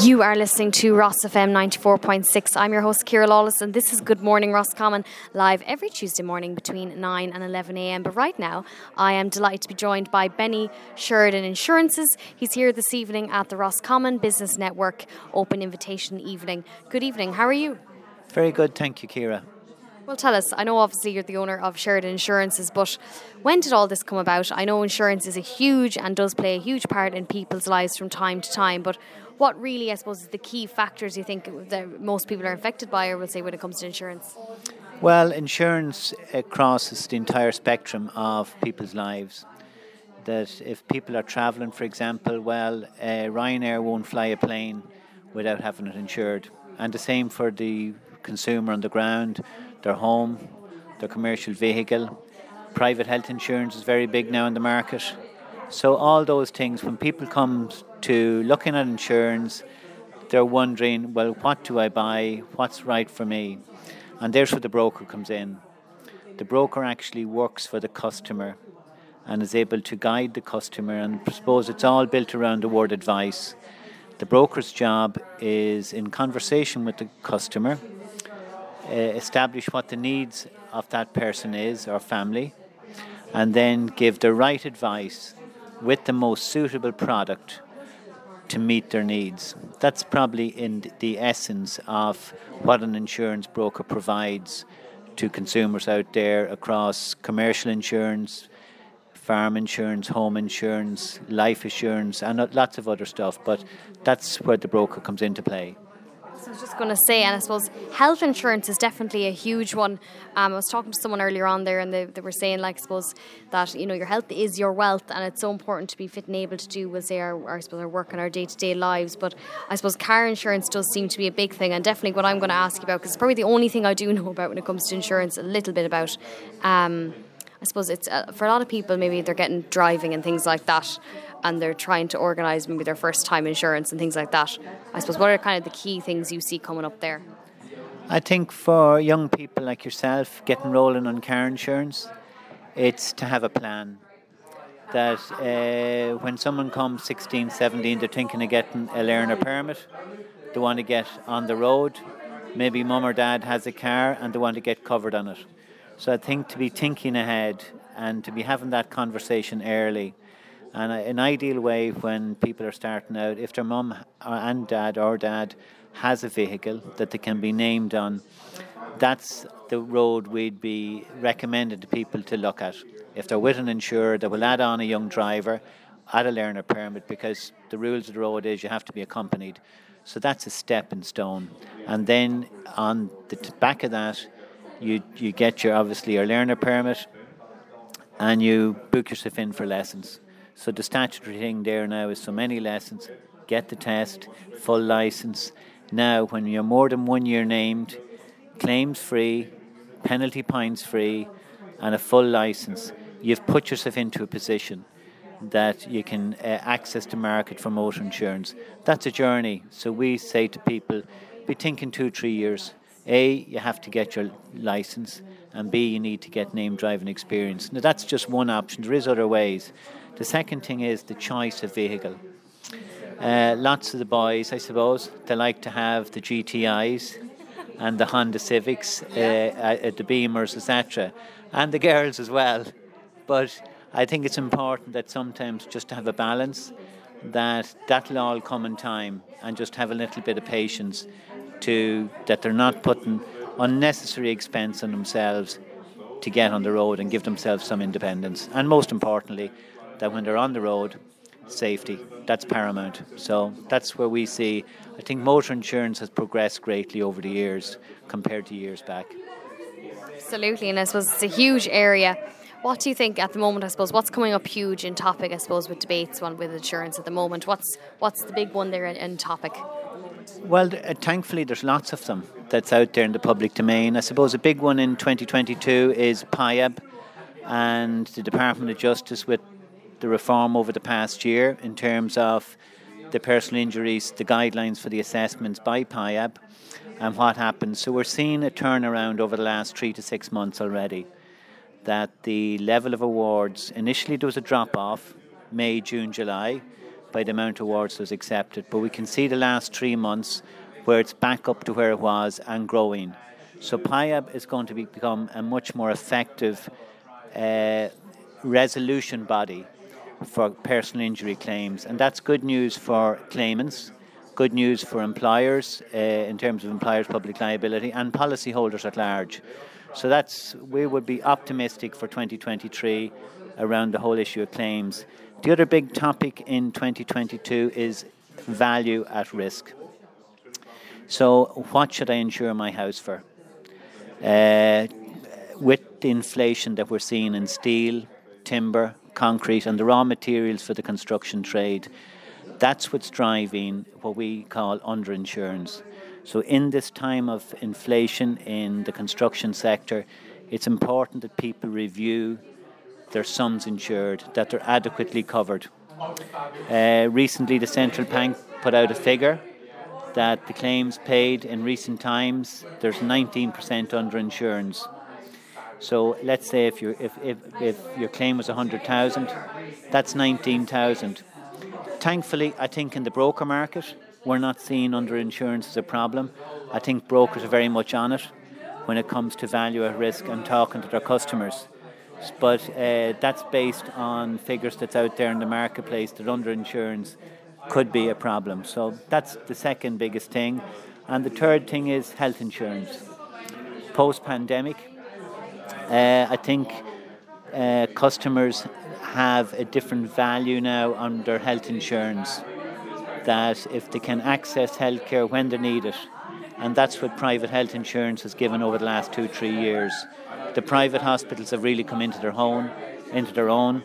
You are listening to Ros FM 94.6. I'm your host, Ciara Lawless, and this is Good Morning Roscommon, live every Tuesday morning between 9 and 11 a.m. But right now, I am delighted to be joined by Benny Sheridan Insurances. He's here this evening at the Roscommon Business Network Open Invitation Evening. Good evening, how are you? Very good, thank you, Ciara. Well, tell us. I know obviously you're the owner of Sheridan Insurances, but when did all this come about? I know insurance is a huge and does play a huge part in people's lives from time to time, but what really, I suppose, is the key factors you think that most people are affected by, or will say, when it comes to insurance? Well, insurance crosses the entire spectrum of people's lives. That if people are travelling, for example, well, uh, Ryanair won't fly a plane without having it insured, and the same for the consumer on the ground their home, their commercial vehicle. Private health insurance is very big now in the market. So all those things, when people come to looking at insurance, they're wondering, well, what do I buy? What's right for me? And there's where the broker comes in. The broker actually works for the customer and is able to guide the customer. And I suppose it's all built around the word advice. The broker's job is in conversation with the customer uh, establish what the needs of that person is or family, and then give the right advice with the most suitable product to meet their needs. That's probably in the essence of what an insurance broker provides to consumers out there across commercial insurance, farm insurance, home insurance, life insurance, and lots of other stuff. But that's where the broker comes into play. I was just going to say, and I suppose health insurance is definitely a huge one. Um, I was talking to someone earlier on there, and they, they were saying, like, I suppose that you know your health is your wealth, and it's so important to be fit and able to do, we'll say, our, our I suppose our work and our day to day lives. But I suppose car insurance does seem to be a big thing, and definitely what I'm going to ask you about, because it's probably the only thing I do know about when it comes to insurance, a little bit about. Um, I suppose it's uh, for a lot of people, maybe they're getting driving and things like that and they're trying to organise maybe their first time insurance and things like that. I suppose what are kind of the key things you see coming up there? I think for young people like yourself getting rolling on car insurance, it's to have a plan. That uh, when someone comes 16, 17, they're thinking of getting a learner permit, they want to get on the road. Maybe mum or dad has a car and they want to get covered on it. So I think to be thinking ahead and to be having that conversation early and an ideal way when people are starting out, if their mum and dad or dad has a vehicle that they can be named on, that's the road we'd be recommending to people to look at. If they're with an insurer, they will add on a young driver, add a learner permit because the rules of the road is you have to be accompanied. So that's a stepping stone. And then on the back of that, you you get your obviously your learner permit, and you book yourself in for lessons. So the statutory thing there now is so many lessons, get the test, full license. Now, when you're more than one year named, claims free, penalty points free, and a full license, you've put yourself into a position that you can uh, access the market for motor insurance. That's a journey. So we say to people, be thinking two, three years. A, you have to get your license, and B, you need to get name driving experience. Now, that's just one option. There is other ways. The second thing is the choice of vehicle. Uh, lots of the boys, I suppose, they like to have the GTIs and the Honda Civics, uh, uh, the Beamers, etc., and the girls as well. But I think it's important that sometimes just to have a balance, that that'll all come in time, and just have a little bit of patience to that they're not putting unnecessary expense on themselves to get on the road and give themselves some independence. And most importantly, that when they're on the road, safety that's paramount. So that's where we see. I think motor insurance has progressed greatly over the years compared to years back. Absolutely, and I suppose it's a huge area. What do you think at the moment? I suppose what's coming up huge in topic. I suppose with debates, one with insurance at the moment. What's what's the big one there in, in topic? Well, uh, thankfully, there's lots of them that's out there in the public domain. I suppose a big one in 2022 is PIAB and the Department of Justice with the reform over the past year in terms of the personal injuries, the guidelines for the assessments by PIAB, and what happens. So we're seeing a turnaround over the last three to six months already. That the level of awards initially there was a drop off, May, June, July. By the amount of awards that was accepted. But we can see the last three months where it's back up to where it was and growing. So PIAB is going to be, become a much more effective uh, resolution body for personal injury claims, and that's good news for claimants, good news for employers uh, in terms of employers' public liability, and policyholders at large. So that's we would be optimistic for 2023 around the whole issue of claims. The other big topic in 2022 is value at risk. So, what should I insure my house for? Uh, with the inflation that we're seeing in steel, timber, concrete, and the raw materials for the construction trade, that's what's driving what we call underinsurance. So, in this time of inflation in the construction sector, it's important that people review their sums insured, that they're adequately covered. Uh, recently, the central bank put out a figure that the claims paid in recent times, there's 19% underinsurance. So let's say if, if, if, if your claim was 100,000, that's 19,000. Thankfully, I think in the broker market, we're not seeing underinsurance as a problem. I think brokers are very much on it when it comes to value at risk and talking to their customers. But uh, that's based on figures that's out there in the marketplace that underinsurance could be a problem. So that's the second biggest thing. And the third thing is health insurance. Post pandemic, uh, I think uh, customers have a different value now on their health insurance. That if they can access healthcare when they need it, and that's what private health insurance has given over the last two, three years. The private hospitals have really come into their own, into their own,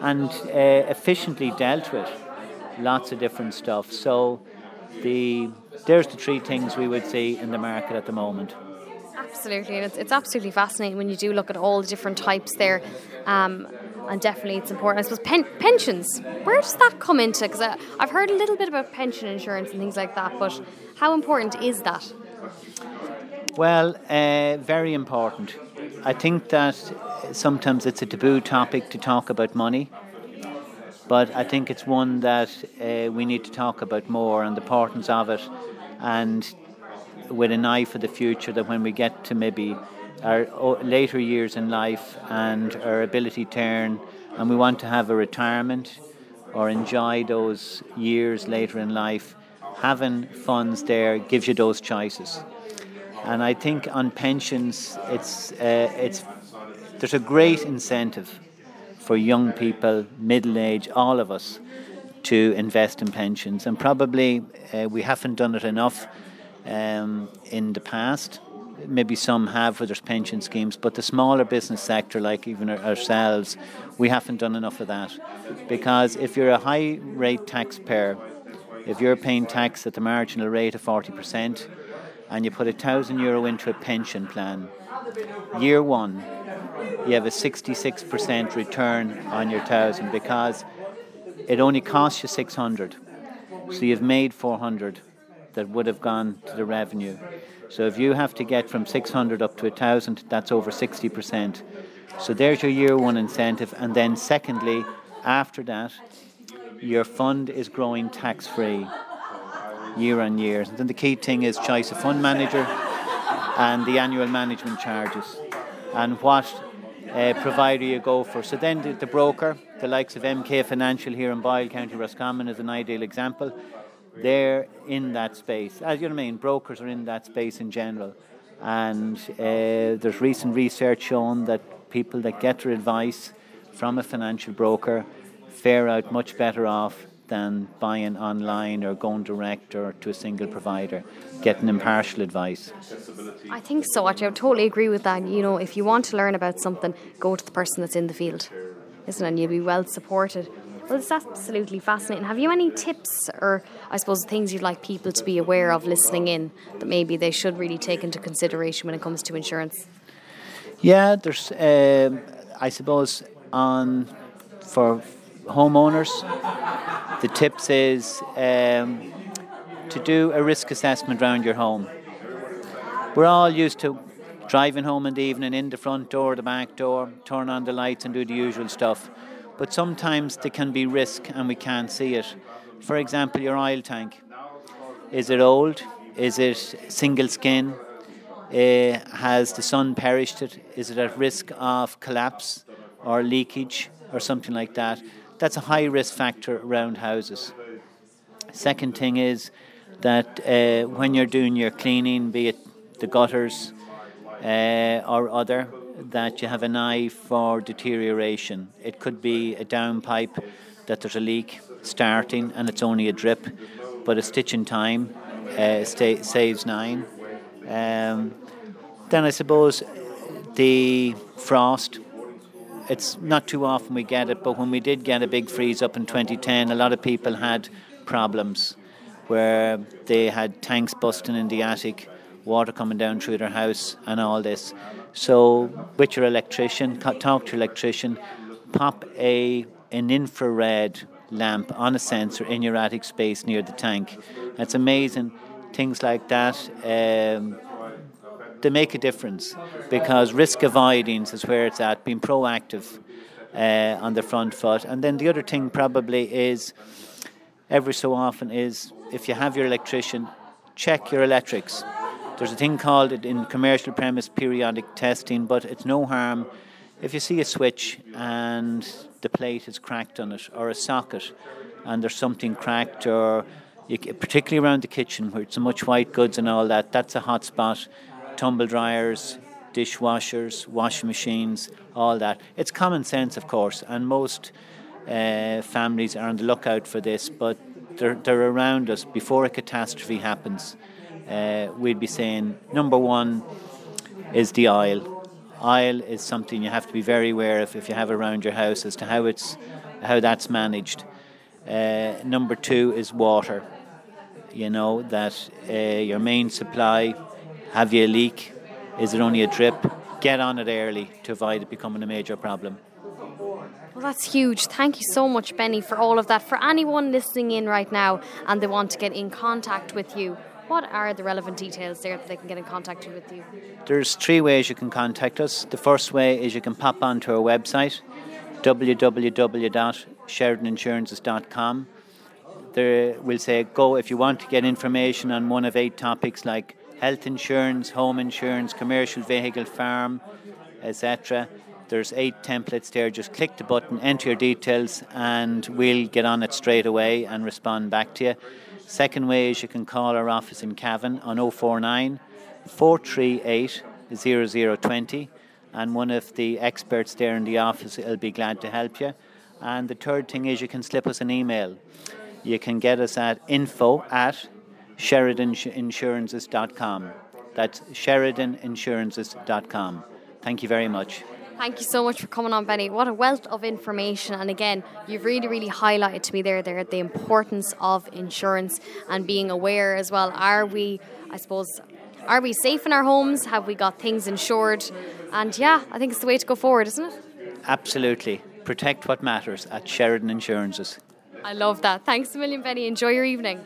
and uh, efficiently dealt with lots of different stuff. So, the there's the three things we would see in the market at the moment. Absolutely, and it's, it's absolutely fascinating when you do look at all the different types there. Um, and definitely it's important. I suppose pen- pensions, where does that come into? Because I've heard a little bit about pension insurance and things like that, but how important is that? Well, uh, very important. I think that sometimes it's a taboo topic to talk about money, but I think it's one that uh, we need to talk about more and the importance of it, and with an eye for the future that when we get to maybe our later years in life and our ability to earn, and we want to have a retirement or enjoy those years later in life, having funds there gives you those choices. And I think on pensions, it's uh, it's there's a great incentive for young people, middle age, all of us, to invest in pensions. And probably uh, we haven't done it enough um, in the past. Maybe some have with their pension schemes, but the smaller business sector, like even ourselves, we haven't done enough of that. Because if you're a high rate taxpayer, if you're paying tax at the marginal rate of 40%, and you put a thousand euro into a pension plan, year one, you have a 66% return on your thousand because it only costs you 600. So you've made 400 that would have gone to the revenue. So if you have to get from 600 up to 1,000, that's over 60%. So there's your year one incentive. And then, secondly, after that, your fund is growing tax free year on year. And then the key thing is choice of fund manager and the annual management charges and what uh, provider you go for. So then the, the, broker, the likes of MK Financial here in Boyle County Roscommon is an ideal example they're in that space. As you know, I mean, brokers are in that space in general. And uh, there's recent research shown that people that get their advice from a financial broker fare out much better off than buying online or going direct or to a single provider, getting impartial advice. I think so. Actually, I totally agree with that. You know, if you want to learn about something, go to the person that's in the field, isn't it? And you'll be well supported. Well, it's absolutely fascinating. Have you any tips or, I suppose, things you'd like people to be aware of listening in that maybe they should really take into consideration when it comes to insurance? Yeah, there's, um, I suppose, on for homeowners, the tips is um, to do a risk assessment around your home. We're all used to driving home in the evening, in the front door, the back door, turn on the lights, and do the usual stuff but sometimes there can be risk and we can't see it. For example, your oil tank. Is it old? Is it single skin? Uh, has the sun perished it? Is it at risk of collapse or leakage or something like that? That's a high risk factor around houses. Second thing is that uh, when you're doing your cleaning, be it the gutters uh, or other, that you have an eye for deterioration. It could be a downpipe that there's a leak starting and it's only a drip, but a stitch in time uh, stay, saves nine. Um, then I suppose the frost. It's not too often we get it, but when we did get a big freeze up in 2010, a lot of people had problems where they had tanks busting in the attic, water coming down through their house, and all this. So, with your electrician, talk to your electrician, pop a an infrared lamp on a sensor in your attic space near the tank. It's amazing. Things like that. Um, they make a difference because risk avoidance is where it's at, being proactive uh, on the front foot. And then the other thing probably is every so often is if you have your electrician, check your electrics. There's a thing called it in commercial premise periodic testing, but it's no harm if you see a switch and the plate is cracked on it, or a socket and there's something cracked, or you, particularly around the kitchen where it's so much white goods and all that, that's a hot spot. Tumble dryers, dishwashers, washing machines, all that. It's common sense, of course, and most uh, families are on the lookout for this, but they're, they're around us before a catastrophe happens uh, we'd be saying number one is the aisle. Aisle is something you have to be very aware of if you have around your house as to how it's how that's managed. Uh, number two is water. You know that uh, your main supply. Have you a leak? Is it only a drip? Get on it early to avoid it becoming a major problem. Well, that's huge. Thank you so much, Benny, for all of that. For anyone listening in right now and they want to get in contact with you, what are the relevant details there that they can get in contact with you? There's three ways you can contact us. The first way is you can pop onto our website, www.sheridaninsurances.com. There we'll say go if you want to get information on one of eight topics like health insurance, home insurance, commercial vehicle, farm, etc. There's eight templates there. Just click the button, enter your details, and we'll get on it straight away and respond back to you. Second way is you can call our office in Cavan on 049 438 0020 and one of the experts there in the office will be glad to help you. And the third thing is you can slip us an email. You can get us at info at sheridaninsurances.com. That's sheridaninsurances.com. Thank you very much. Thank you so much for coming on, Benny. What a wealth of information. And again, you've really, really highlighted to me there, there the importance of insurance and being aware as well. Are we, I suppose, are we safe in our homes? Have we got things insured? And yeah, I think it's the way to go forward, isn't it? Absolutely. Protect what matters at Sheridan Insurances. I love that. Thanks a million, Benny. Enjoy your evening.